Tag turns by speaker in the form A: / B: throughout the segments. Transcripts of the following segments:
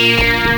A: Yeah.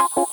A: Thank you.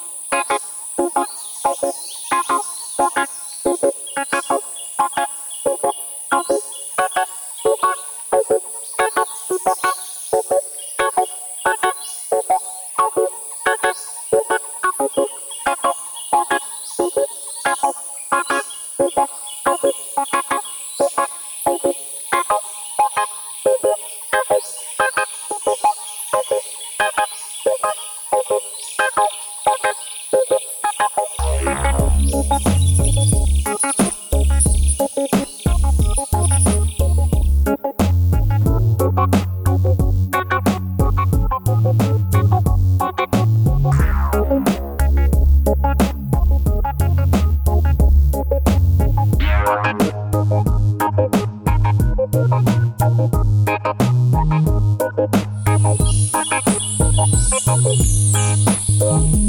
A: Thank you.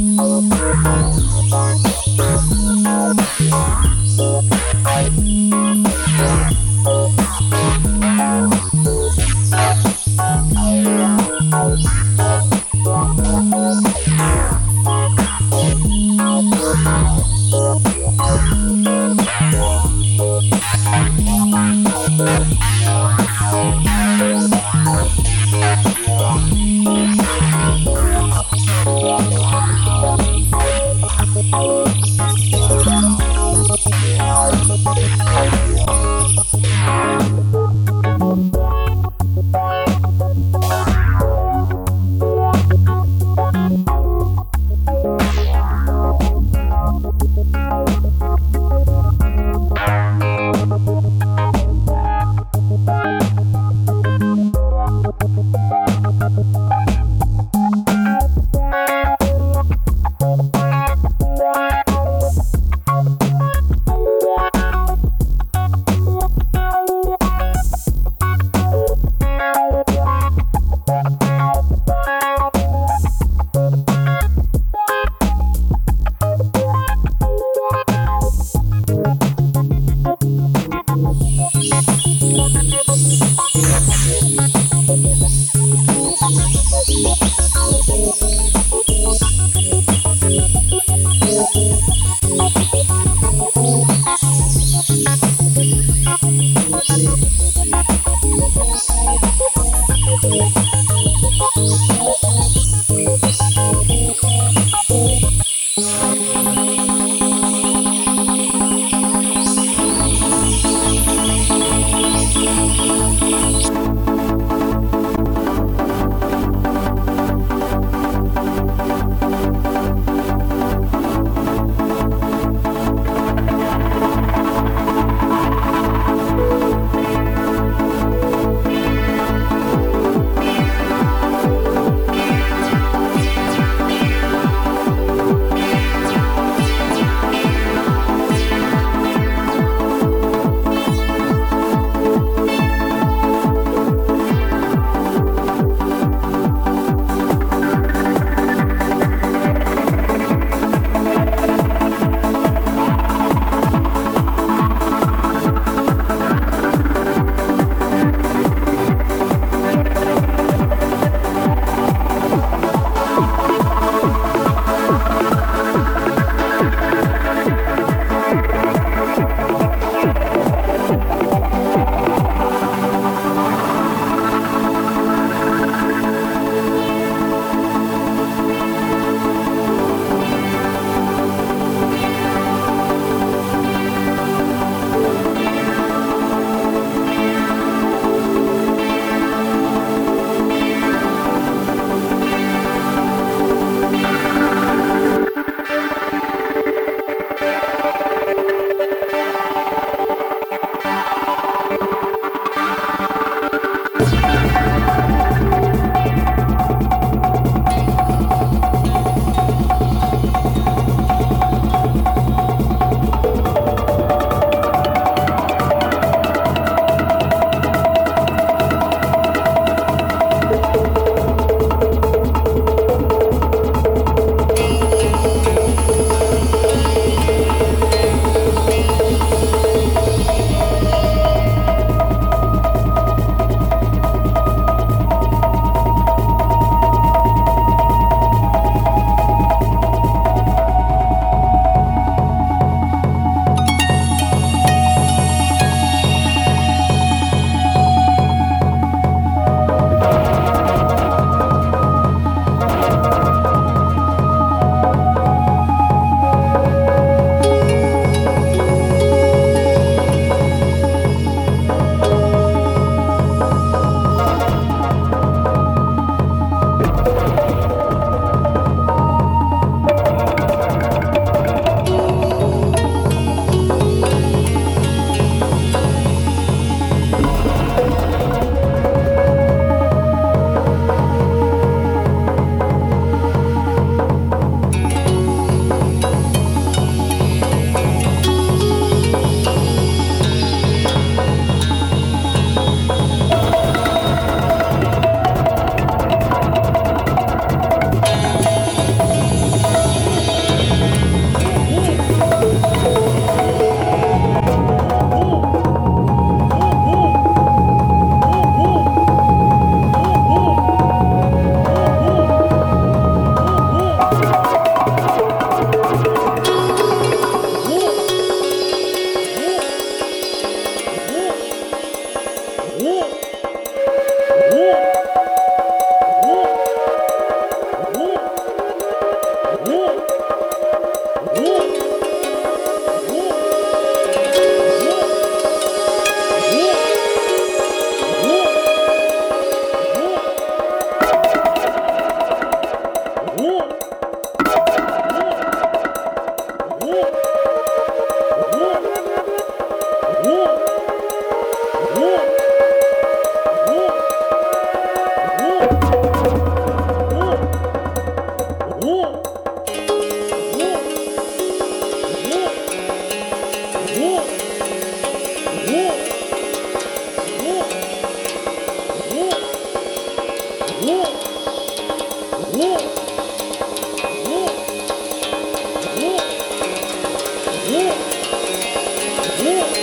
A: 오! 뭐